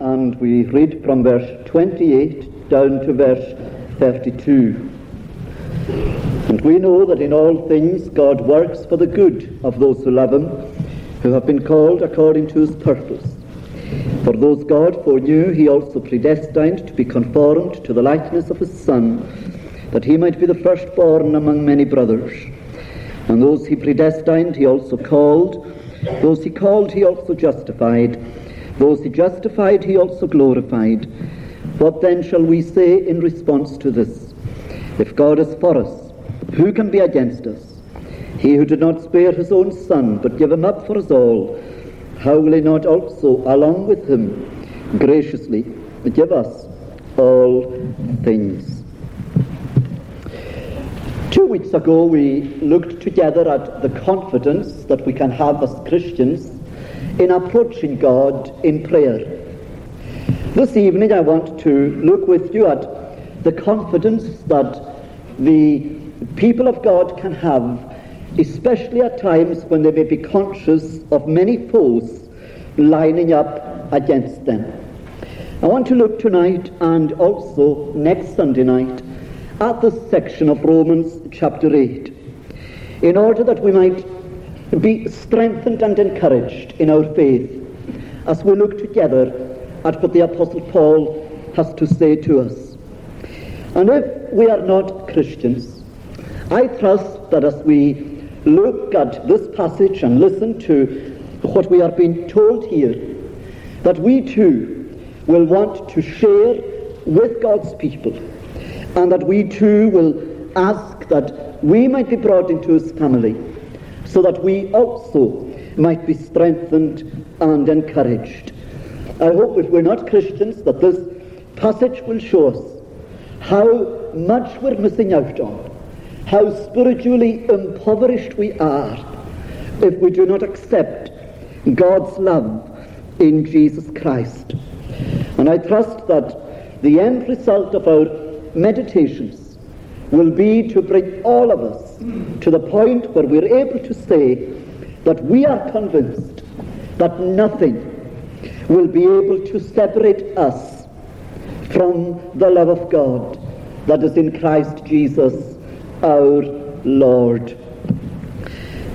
and we read from verse 28 down to verse 32. And we know that in all things God works for the good of those who love him, who have been called according to his purpose. For those God foreknew, he also predestined to be conformed to the likeness of his Son, that he might be the firstborn among many brothers. And those he predestined, he also called. Those he called, he also justified. Those he justified, he also glorified. What then shall we say in response to this? If God is for us, who can be against us? He who did not spare his own son, but gave him up for us all, how will he not also, along with him, graciously give us all things? Two weeks ago, we looked together at the confidence that we can have as Christians in approaching God in prayer. This evening, I want to look with you at the confidence that the people of God can have, especially at times when they may be conscious of many foes lining up against them. I want to look tonight and also next Sunday night at this section of Romans chapter 8 in order that we might be strengthened and encouraged in our faith. As we look together at what the Apostle Paul has to say to us. And if we are not Christians, I trust that as we look at this passage and listen to what we are being told here, that we too will want to share with God's people, and that we too will ask that we might be brought into his family, so that we also might be strengthened and encouraged. I hope if we're not Christians that this passage will show us how much we're missing out on how spiritually impoverished we are if we do not accept God's love in Jesus Christ. And I trust that the end result of our meditations will be to bring all of us to the point where we're able to say that we are convinced that nothing will be able to separate us from the love of God that is in Christ Jesus our Lord.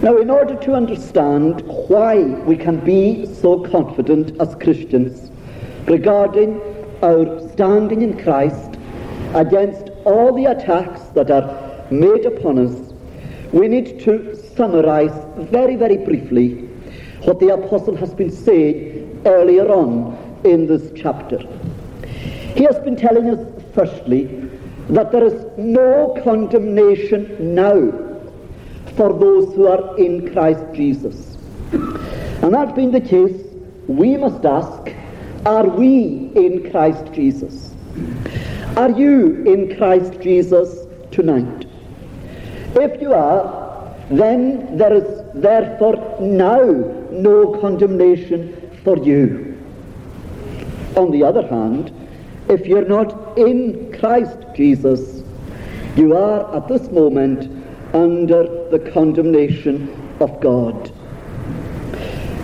Now, in order to understand why we can be so confident as Christians regarding our standing in Christ against all the attacks that are made upon us, we need to summarize very, very briefly what the apostle has been saying earlier on in this chapter. He has been telling us, firstly, that there is no condemnation now for those who are in Christ Jesus. And that being the case, we must ask, are we in Christ Jesus? Are you in Christ Jesus tonight? If you are, then there is therefore now no condemnation for you. On the other hand, if you're not in Christ Jesus, you are at this moment under the condemnation of God.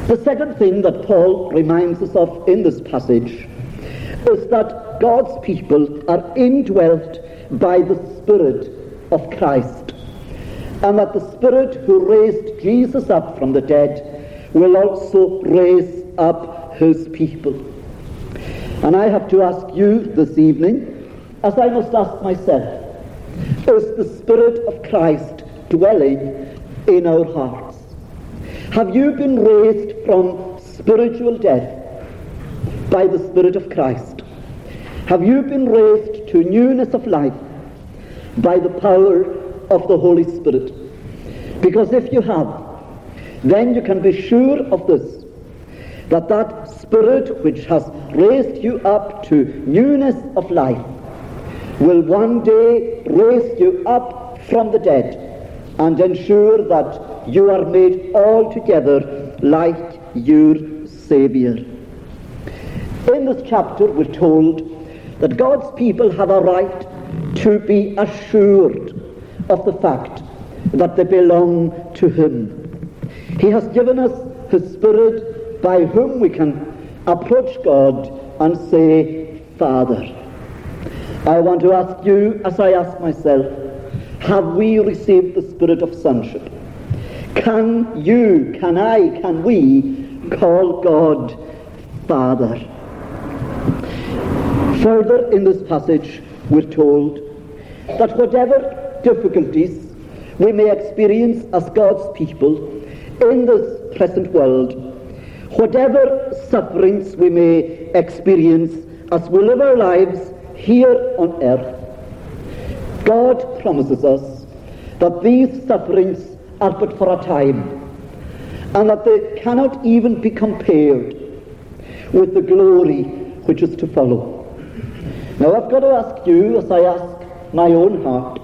The second thing that Paul reminds us of in this passage is that God's people are indwelt by the Spirit of Christ, and that the Spirit who raised Jesus up from the dead will also raise up his people. And I have to ask you this evening, as I must ask myself, is the Spirit of Christ dwelling in our hearts? Have you been raised from spiritual death by the Spirit of Christ? Have you been raised to newness of life by the power of the Holy Spirit? Because if you have, then you can be sure of this, that that Spirit which has raised you up to newness of life will one day raise you up from the dead and ensure that you are made altogether like your Saviour. In this chapter we're told that God's people have a right to be assured of the fact that they belong to Him. He has given us His Spirit by whom we can approach God and say, Father. I want to ask you, as I ask myself, have we received the spirit of sonship? Can you, can I, can we call God Father? Further in this passage, we're told that whatever difficulties we may experience as God's people in this present world, whatever sufferings we may experience as we live our lives here on earth, God promises us that these sufferings are but for a time and that they cannot even be compared with the glory which is to follow. Now I've got to ask you, as I ask my own heart,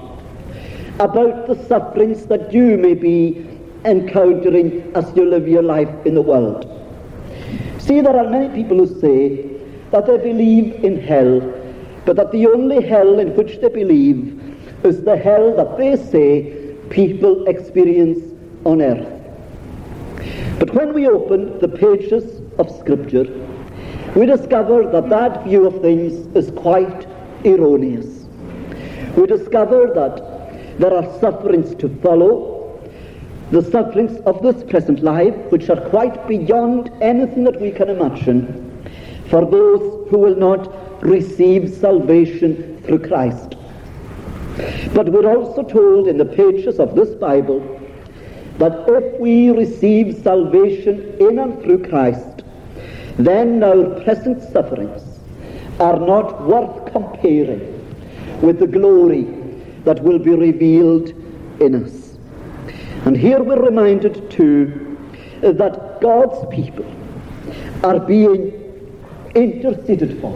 about the sufferings that you may be encountering as you live your life in the world. See, there are many people who say that they believe in hell, but that the only hell in which they believe is the hell that they say people experience on earth. But when we open the pages of Scripture, we discover that that view of things is quite erroneous. We discover that there are sufferings to follow, the sufferings of this present life, which are quite beyond anything that we can imagine, for those who will not receive salvation through Christ. But we're also told in the pages of this Bible that if we receive salvation in and through Christ, then our present sufferings are not worth comparing with the glory that will be revealed in us. And here we're reminded too that God's people are being interceded for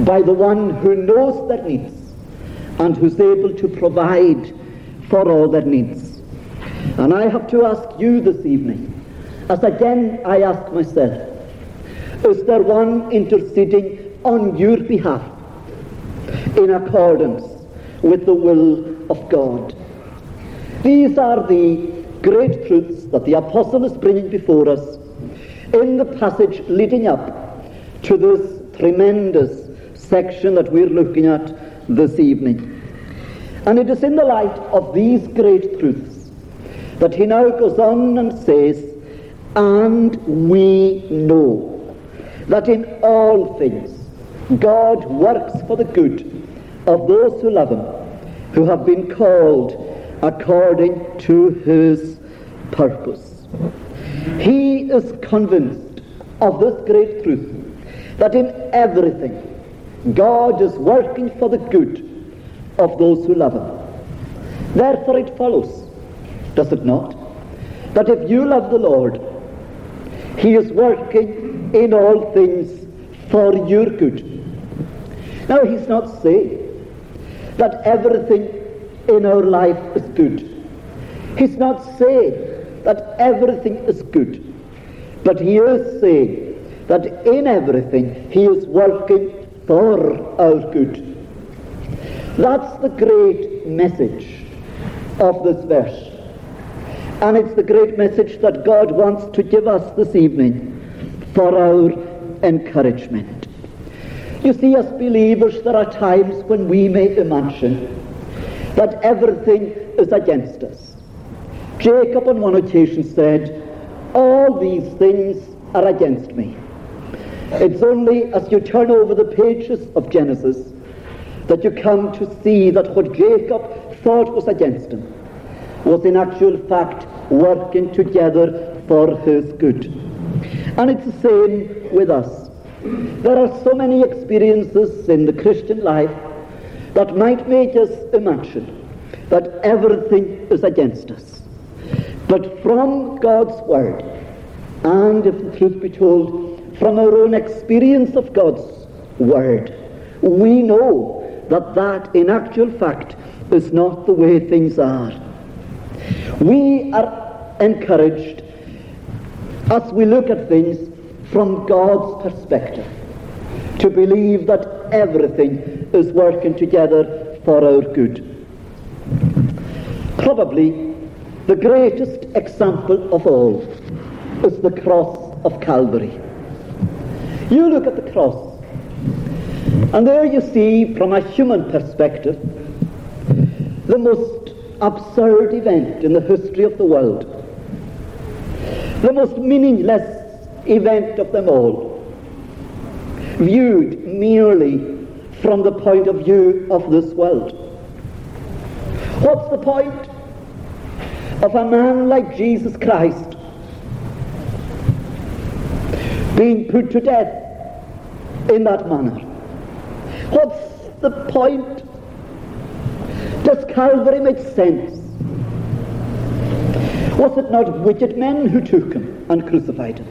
by the one who knows their needs and who's able to provide for all their needs. And I have to ask you this evening, as again I ask myself, is there one interceding on your behalf in accordance with the will of God. These are the great truths that the apostle is bringing before us in the passage leading up to this tremendous section that we're looking at this evening. And it is in the light of these great truths that he now goes on and says, And we know that in all things God works for the good of those who love him, who have been called according to his purpose. He is convinced of this great truth that in everything God is working for the good of those who love him. Therefore it follows, does it not, that if you love the Lord, he is working in all things for your good. Now he's not saying that everything in our life is good. He's not saying that everything is good, but he is saying that in everything he is working for our good. That's the great message of this verse. And it's the great message that God wants to give us this evening for our encouragement. You see, as believers, there are times when we may imagine that everything is against us. Jacob on one occasion said, All these things are against me. It's only as you turn over the pages of Genesis that you come to see that what Jacob thought was against him was in actual fact working together for his good. And it's the same with us. There are so many experiences in the Christian life that might make us imagine that everything is against us. But from God's Word, and if the truth be told, from our own experience of God's Word, we know that that in actual fact is not the way things are. We are encouraged as we look at things from God's perspective to believe that everything is working together for our good. Probably the greatest example of all is the cross of Calvary. You look at the cross, and there you see, from a human perspective, the most absurd event in the history of the world, the most meaningless event of them all, viewed merely from the point of view of this world. What's the point of a man like Jesus Christ being put to death in that manner? What's the point? Does Calvary make sense? Was it not wicked men who took him and crucified him?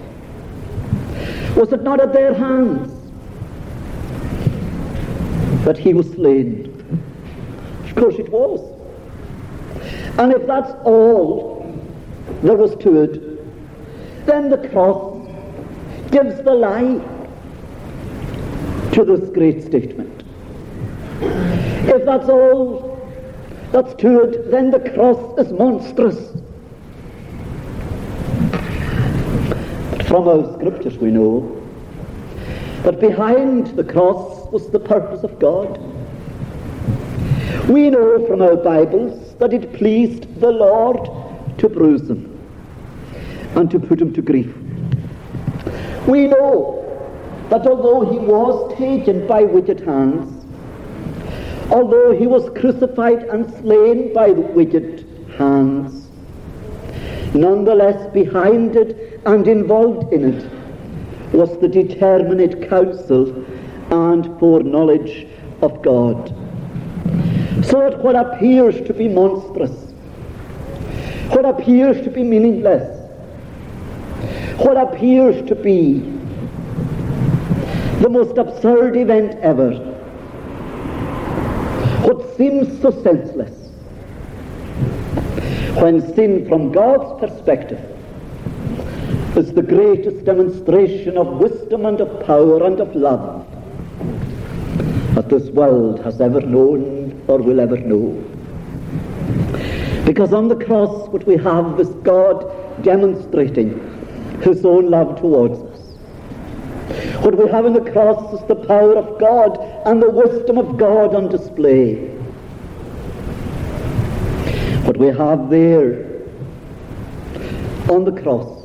Was it not at their hands that he was slain? Of course it was. And if that's all there was to it, then the cross gives the lie to this great statement. If that's all that's to it, then the cross is monstrous. From our scriptures we know that behind the cross was the purpose of God. We know from our Bibles that it pleased the Lord to bruise him and to put him to grief. We know that although he was taken by wicked hands, although he was crucified and slain by wicked hands, nonetheless behind it and involved in it was the determinate counsel and foreknowledge of God. So that what appears to be monstrous, what appears to be meaningless, what appears to be the most absurd event ever, what seems so senseless, when seen from God's perspective is the greatest demonstration of wisdom and of power and of love that this world has ever known or will ever know. Because on the cross what we have is God demonstrating his own love towards us. What we have in the cross is the power of God and the wisdom of God on display. What we have there on the cross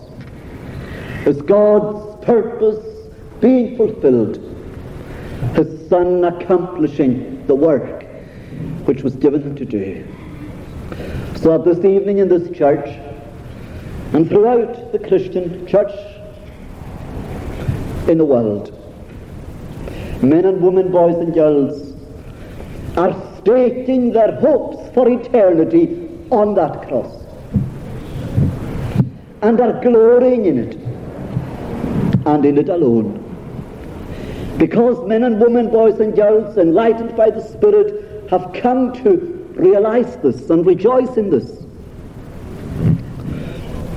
is God's purpose being fulfilled, his Son accomplishing the work which was given to do. So this evening in this church, and throughout the Christian church in the world, men and women, boys and girls, are staking their hopes for eternity on that cross and are glorying in it and in it alone. Because men and women, boys and girls, enlightened by the Spirit, have come to realize this and rejoice in this.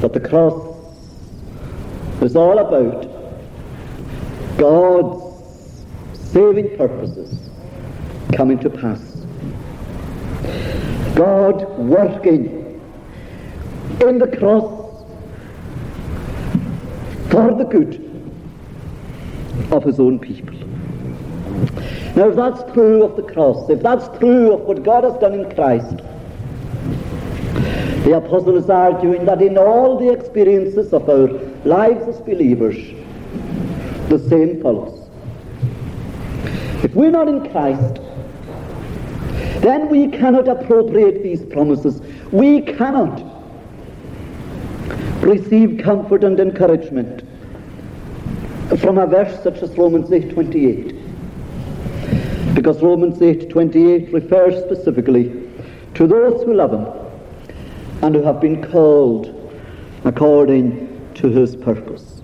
That the cross is all about God's saving purposes coming to pass. God working in the cross for the good of his own people. Now, if that's true of the cross, if that's true of what God has done in Christ, the apostle is arguing that in all the experiences of our lives as believers, the same follows. If we're not in Christ, then we cannot appropriate these promises. We cannot receive comfort and encouragement from a verse such as Romans 8:28. Because Romans 8:28 refers specifically to those who love him and who have been called according to his purpose.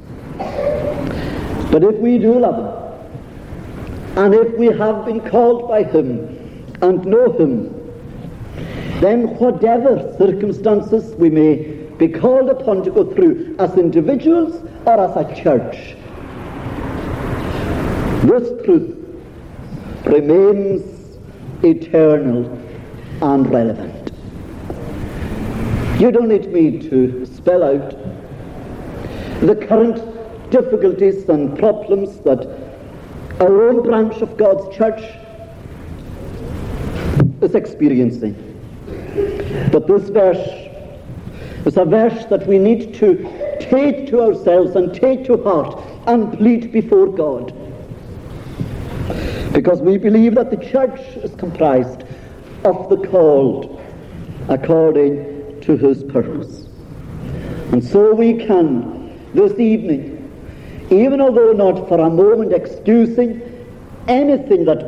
But if we do love him, and if we have been called by him and know him, then whatever circumstances we may be called upon to go through as individuals or as a church, this truth remains eternal and relevant. You don't need me to spell out the current difficulties and problems that our own branch of God's church is experiencing. But this verse is a verse that we need to take to ourselves and take to heart and plead before God. Because we believe that the church is comprised of the called according to his purpose. And so we can this evening, even although not for a moment excusing anything that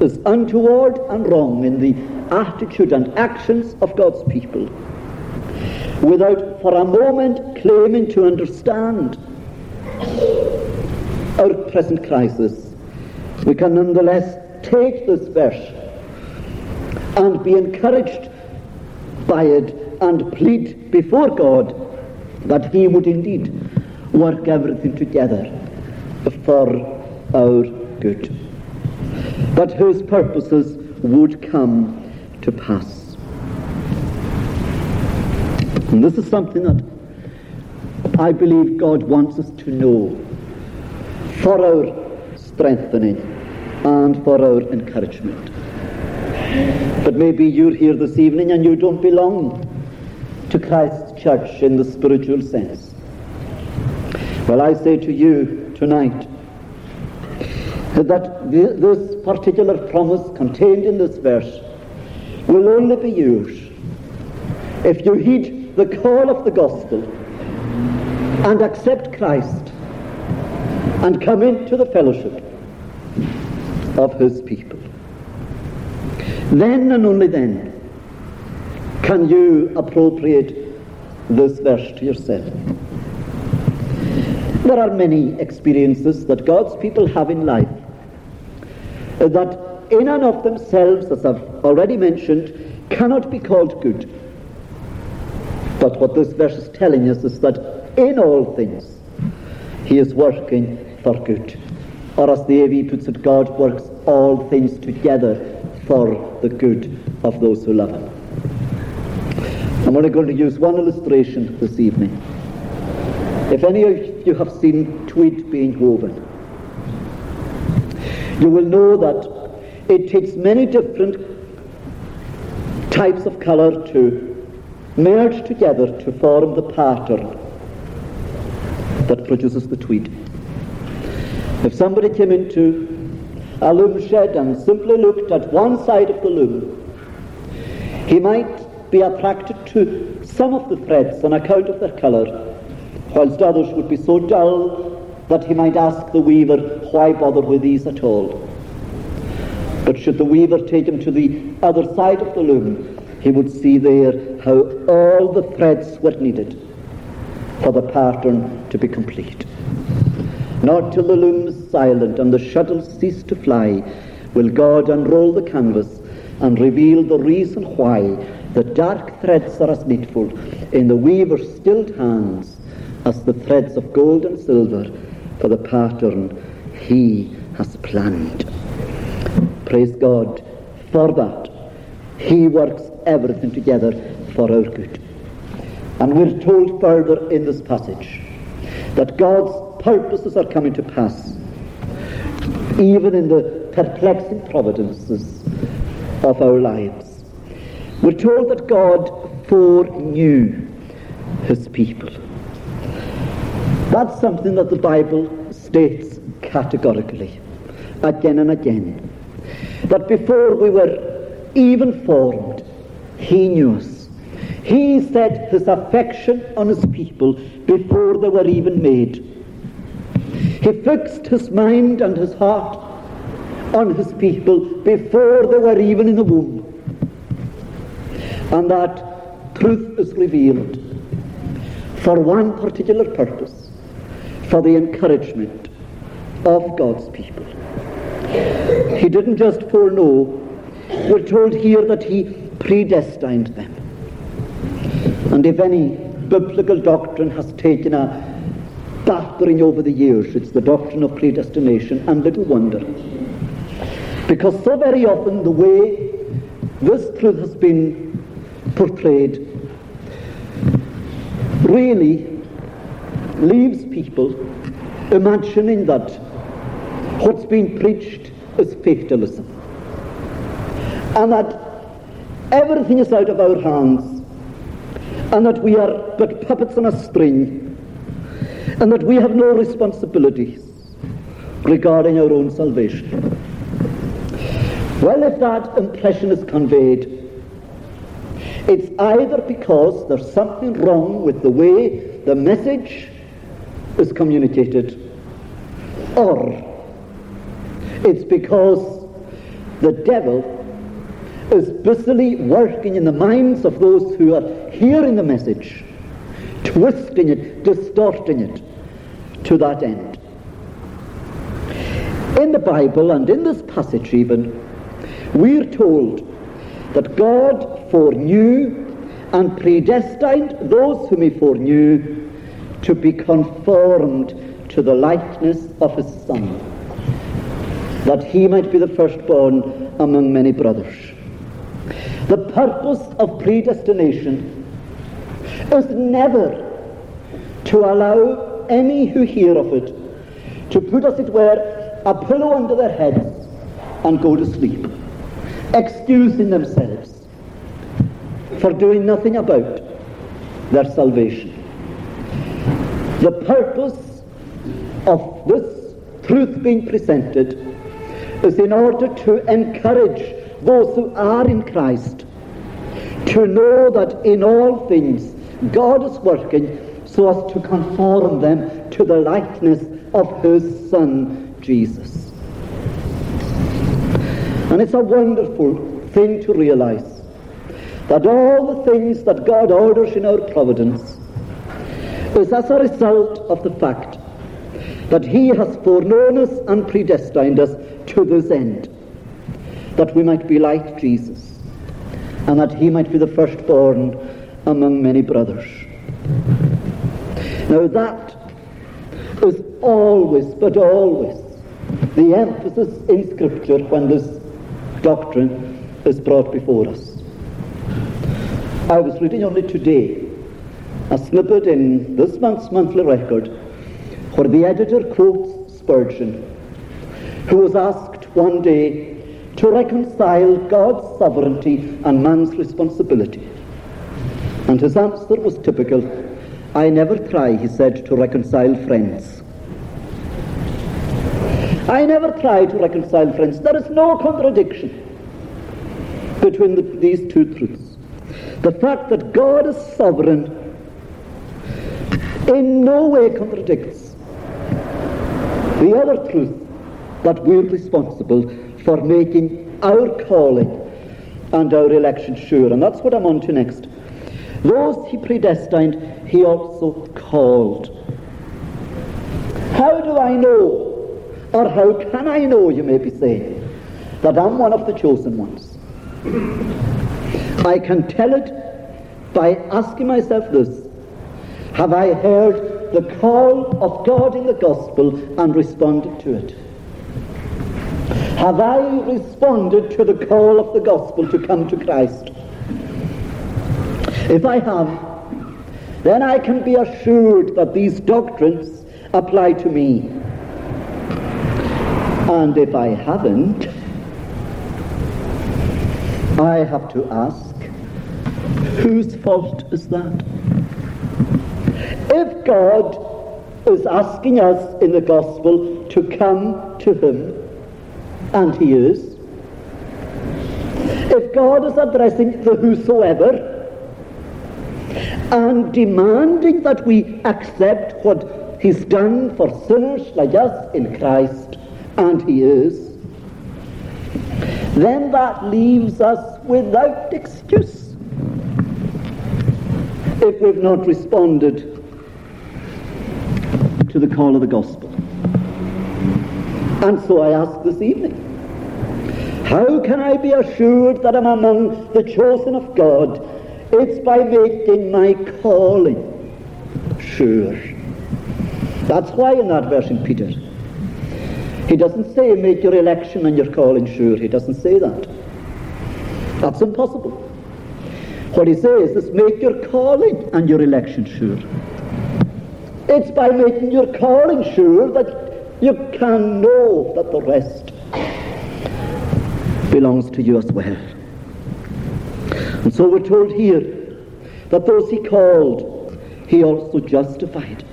is untoward and wrong in the attitude and actions of God's people, without for a moment claiming to understand our present crisis, we can nonetheless take this verse and be encouraged by it and plead before God that He would indeed work everything together for our good. That His purposes would come to pass. And this is something that I believe God wants us to know for our strengthening and for our encouragement. But maybe you're here this evening and you don't belong to Christ's church in the spiritual sense. Well, I say to you tonight that this particular promise contained in this verse will only be yours if you heed the call of the gospel and accept Christ and come into the fellowship of his people. Then and only then can you appropriate this verse to yourself. There are many experiences that God's people have in life that in and of themselves, as I've already mentioned, cannot be called good. But what this verse is telling us is that in all things he is working for good. Or as the AV puts it, God works all things together for the good of those who love him. I'm only going to use one illustration this evening. If any of you have seen tweed being woven, you will know that it takes many different types of colour to merge together to form the pattern that produces the tweed. If somebody came into a loom shed and simply looked at one side of the loom, he might be attracted to some of the threads on account of their colour, whilst others would be so dull that he might ask the weaver, why bother with these at all? But should the weaver take him to the other side of the loom, he would see there how all the threads were needed for the pattern to be complete. Not till the loom is silent and the shuttles cease to fly will God unroll the canvas and reveal the reason why the dark threads are as needful in the weaver's stilled hands as the threads of gold and silver for the pattern he has planned. Praise God for that. He works everything together for our good. And we're told further in this passage that God's purposes are coming to pass, even in the perplexing providences of our lives. We're told that God foreknew his people. That's something that the Bible states categorically, again and again. That before we were even formed, he knew us. He set his affection on his people before they were even made. He fixed his mind and his heart on his people before they were even in the womb. And that truth is revealed for one particular purpose, for the encouragement of God's people. He didn't just foreknow, we're told here that he predestined them. And if any biblical doctrine has taken a battering over the years, it's the doctrine of predestination, and little wonder. Because so very often the way this truth has been portrayed really leaves people imagining that what's been preached is fatalism, and that everything is out of our hands, and that we are but puppets on a string, and that we have no responsibilities regarding our own salvation. Well, if that impression is conveyed, it's either because there's something wrong with the way the message is communicated, or it's because the devil is busily working in the minds of those who are hearing the message, twisting it, distorting it to that end. In the Bible and in this passage even, we're told that God foreknew and predestined those whom he foreknew to be conformed to the likeness of his Son, that he might be the firstborn among many brothers. The purpose of predestination is never to allow any who hear of it to put, as it were, a pillow under their heads and go to sleep, excusing themselves for doing nothing about their salvation. The purpose of this truth being presented is in order to encourage those who are in Christ to know that in all things God is working so as to conform them to the likeness of his Son, Jesus. And it's a wonderful thing to realize that all the things that God orders in our providence is as a result of the fact that He has foreknown us and predestined us to this end, that we might be like Jesus, and that He might be the firstborn among many brothers. Now that is always, but always, the emphasis in Scripture when this doctrine is brought before us. I was reading only today a snippet in this month's monthly record where the editor quotes Spurgeon, who was asked one day to reconcile God's sovereignty and man's responsibility. And his answer was typical. I never try, he said, to reconcile friends. I never try to reconcile friends. There is no contradiction between the, these two truths. The fact that God is sovereign in no way contradicts the other truth that we're responsible for making our calling and our election sure. And that's what I'm on to next. Those he predestined, he also called. How do I know, or how can I know, you may be saying, that I'm one of the chosen ones? I can tell it by asking myself this Have I heard the call of God in the gospel and responded to it? Have I responded to the call of the gospel to come to Christ? If I have, then I can be assured that these doctrines apply to me. And if I haven't, I have to ask, Whose fault is that? If God is asking us in the gospel to come to Him, and He is, if God is addressing the whosoever and demanding that we accept what He's done for sinners like us in Christ, and He is, then that leaves us without excuse if we've not responded to the call of the gospel. And so I ask this evening, how can I be assured that I'm among the chosen of God? It's by making my calling sure. That's why in that verse in Peter, he doesn't say make your election and your calling sure. He doesn't say that. That's impossible. What he says is make your calling and your election sure. It's by making your calling sure that you can know that the rest belongs to you as well. And so we're told here that those he called, he also justified.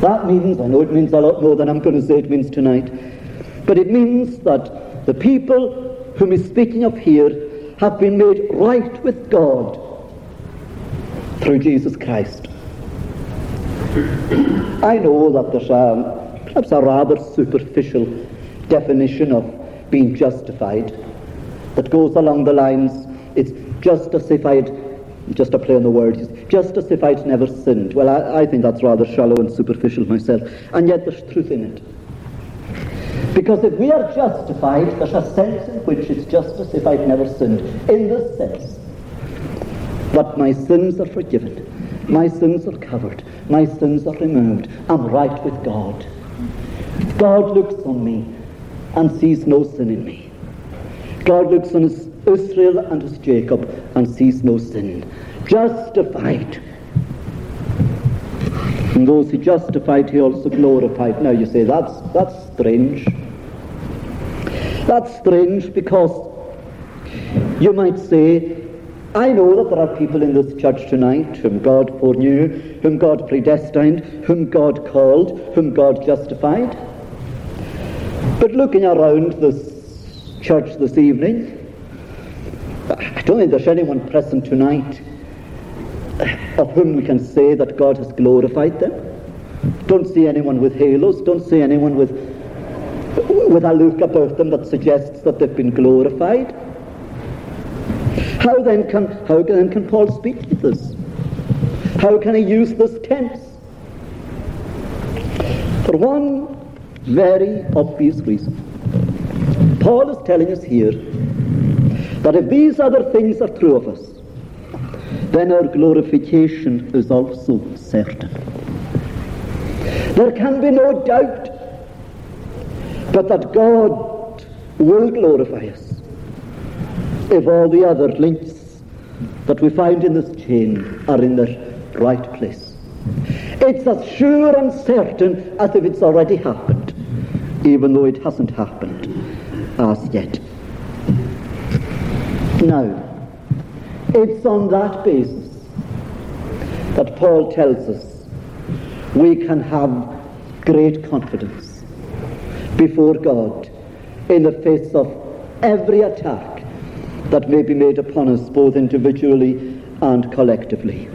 That means, I know it means a lot more than I'm going to say it means tonight, but it means that the people whom he's speaking of here have been made right with God through Jesus Christ. I know that there's a, perhaps a rather superficial definition of being justified that goes along the lines, it's just as if I'd, just a play on the words, just as if I'd never sinned. Well, I, I think that's rather shallow and superficial myself, and yet there's truth in it. Because if we are justified, there's a sense in which it's just as if I'd never sinned. In this sense, that my sins are forgiven, my sins are covered, my sins are removed. I'm right with God. God looks on me and sees no sin in me. God looks on his Israel and his Jacob and sees no sin. Justified. And those he justified, he also glorified. Now you say, that's, that's strange. That's strange because you might say, I know that there are people in this church tonight whom God foreknew, whom God predestined, whom God called, whom God justified. But looking around this church this evening, I don't think there's anyone present tonight of whom we can say that God has glorified them. Don't see anyone with halos, don't see anyone with, with a look about them that suggests that they've been glorified. How then can, how then can Paul speak with this? How can he use this tense? For one very obvious reason. Paul is telling us here that if these other things are true of us, then our glorification is also certain. There can be no doubt but that God will glorify us if all the other links that we find in this chain are in their right place. It's as sure and certain as if it's already happened, even though it hasn't happened as yet. Now, it's on that basis that Paul tells us we can have great confidence before God in the face of every attack that may be made upon us, both individually and collectively.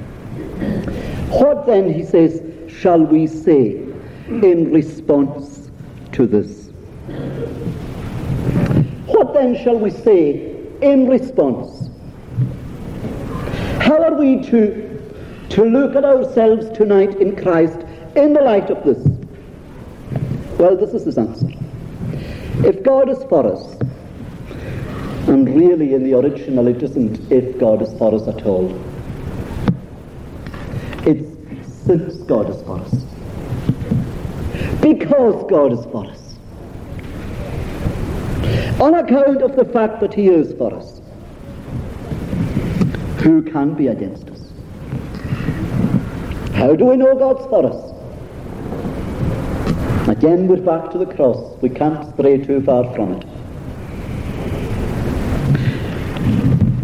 What then, he says, shall we say in response to this? What then shall we say in response? How are we to, to look at ourselves tonight in Christ in the light of this? Well, this is his answer. If God is for us, and really in the original it isn't if God is for us at all, it's since God is for us. Because God is for us. On account of the fact that He is for us. Who can be against us? How do we know God's for us? Again, we're back to the cross. We can't stray too far from it.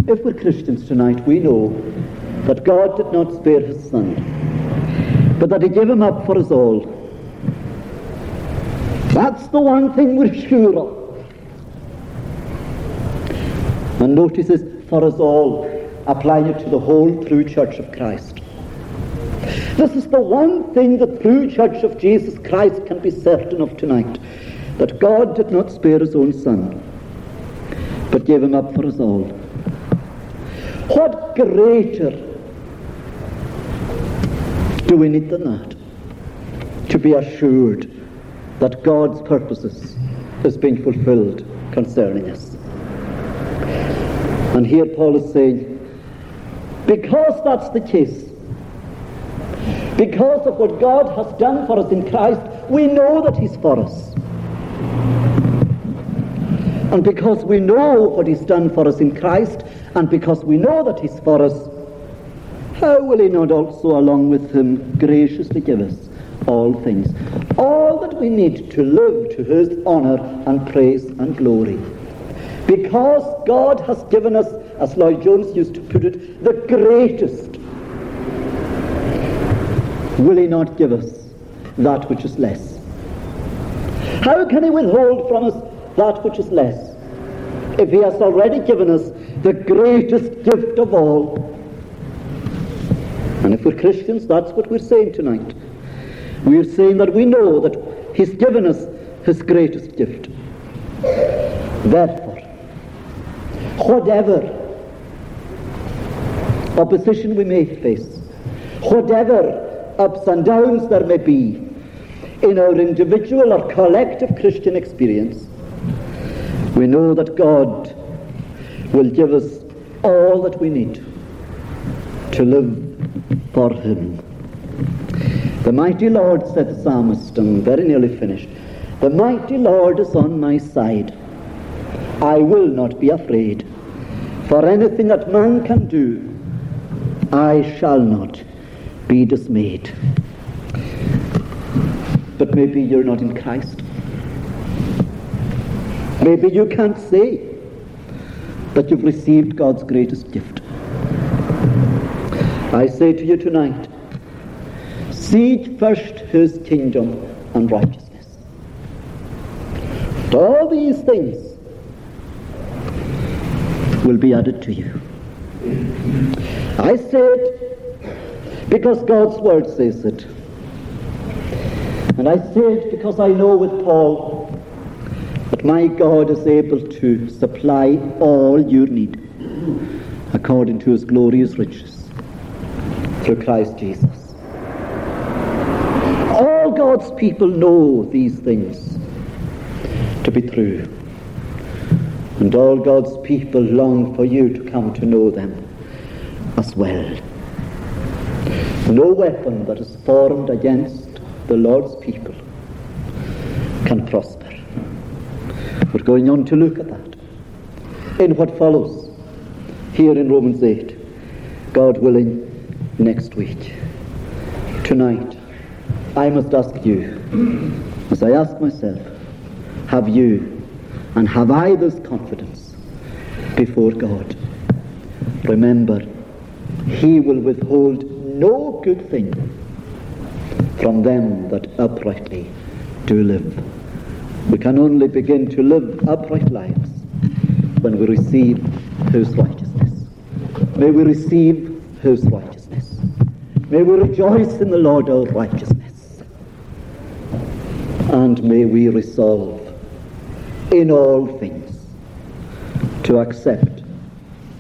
If we're Christians tonight, we know that God did not spare his son, but that he gave him up for us all. That's the one thing we're sure of. And notice this, for us all, applying it to the whole true church of Christ. This is the one thing the true church of Jesus Christ can be certain of tonight, that God did not spare his own son, but gave him up for us all. What greater do we need than that? To be assured that God's purposes is being fulfilled concerning us. And here Paul is saying, because that's the case, because of what God has done for us in Christ, we know that He's for us. And because we know what He's done for us in Christ, and because we know that He's for us, how will he not also along with him graciously give us all things, all that we need to live to his honour and praise and glory? Because God has given us, as Lloyd Jones used to put it, the greatest, will he not give us that which is less? How can he withhold from us that which is less if he has already given us the greatest gift of all? And if we're Christians, that's what we're saying tonight. We're saying that we know that he's given us his greatest gift. Therefore, whatever opposition we may face, whatever ups and downs there may be in our individual or collective Christian experience, we know that God will give us all that we need to live for Him. The mighty Lord, said the psalmist, and very nearly finished, the mighty Lord is on my side. I will not be afraid. For anything that man can do, I shall not be dismayed. But maybe you're not in Christ. Maybe you can't say that you've received God's greatest gift. I say to you tonight, seek first his kingdom and righteousness. And all these things will be added to you. I say it because God's word says it. And I say it because I know with Paul that my God is able to supply all your need according to his glorious riches through Christ Jesus. All God's people know these things to be true. And all God's people long for you to come to know them as well. No weapon that is formed against the Lord's people can prosper. We're going on to look at that in what follows here in Romans 8. God willing, next week. Tonight, I must ask you, as I ask myself, have you and have I this confidence before God? Remember, He will withhold no good thing from them that uprightly do live. We can only begin to live upright lives when we receive His righteousness. May we receive His righteousness. May we rejoice in the Lord our righteousness. And may we resolve in all things to accept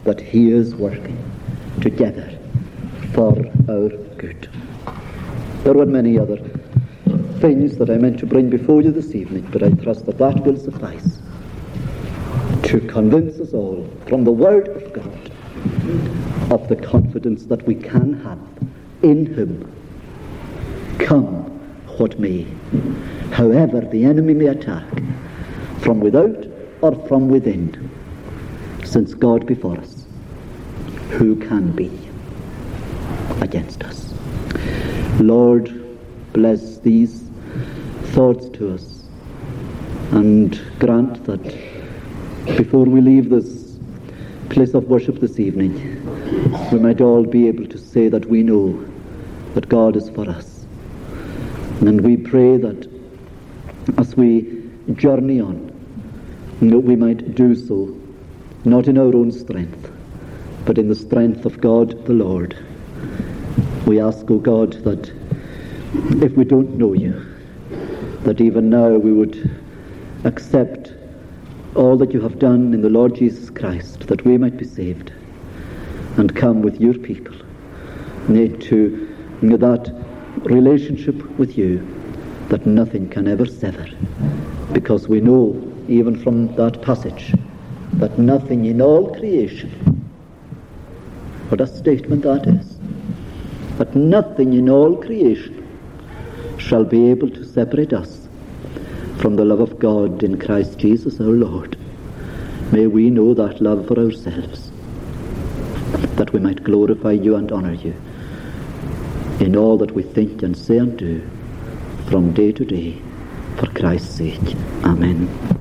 that He is working together for our good. There were many other things that I meant to bring before you this evening, but I trust that that will suffice to convince us all from the Word of God of the confidence that we can have in Him. Come what may, however the enemy may attack, from without or from within, since God be for us, who can be against us? Lord, bless these thoughts to us and grant that before we leave this place of worship this evening, we might all be able to say that we know that God is for us. And we pray that as we journey on, that we might do so, not in our own strength, but in the strength of God the Lord. We ask, O God, that if we don't know you, that even now we would accept all that you have done in the Lord Jesus Christ, that we might be saved and come with your people to that relationship with you that nothing can ever sever, because we know even from that passage, that nothing in all creation, what a statement that is, that nothing in all creation shall be able to separate us from the love of God in Christ Jesus our Lord. May we know that love for ourselves, that we might glorify you and honour you in all that we think and say and do from day to day for Christ's sake. Amen.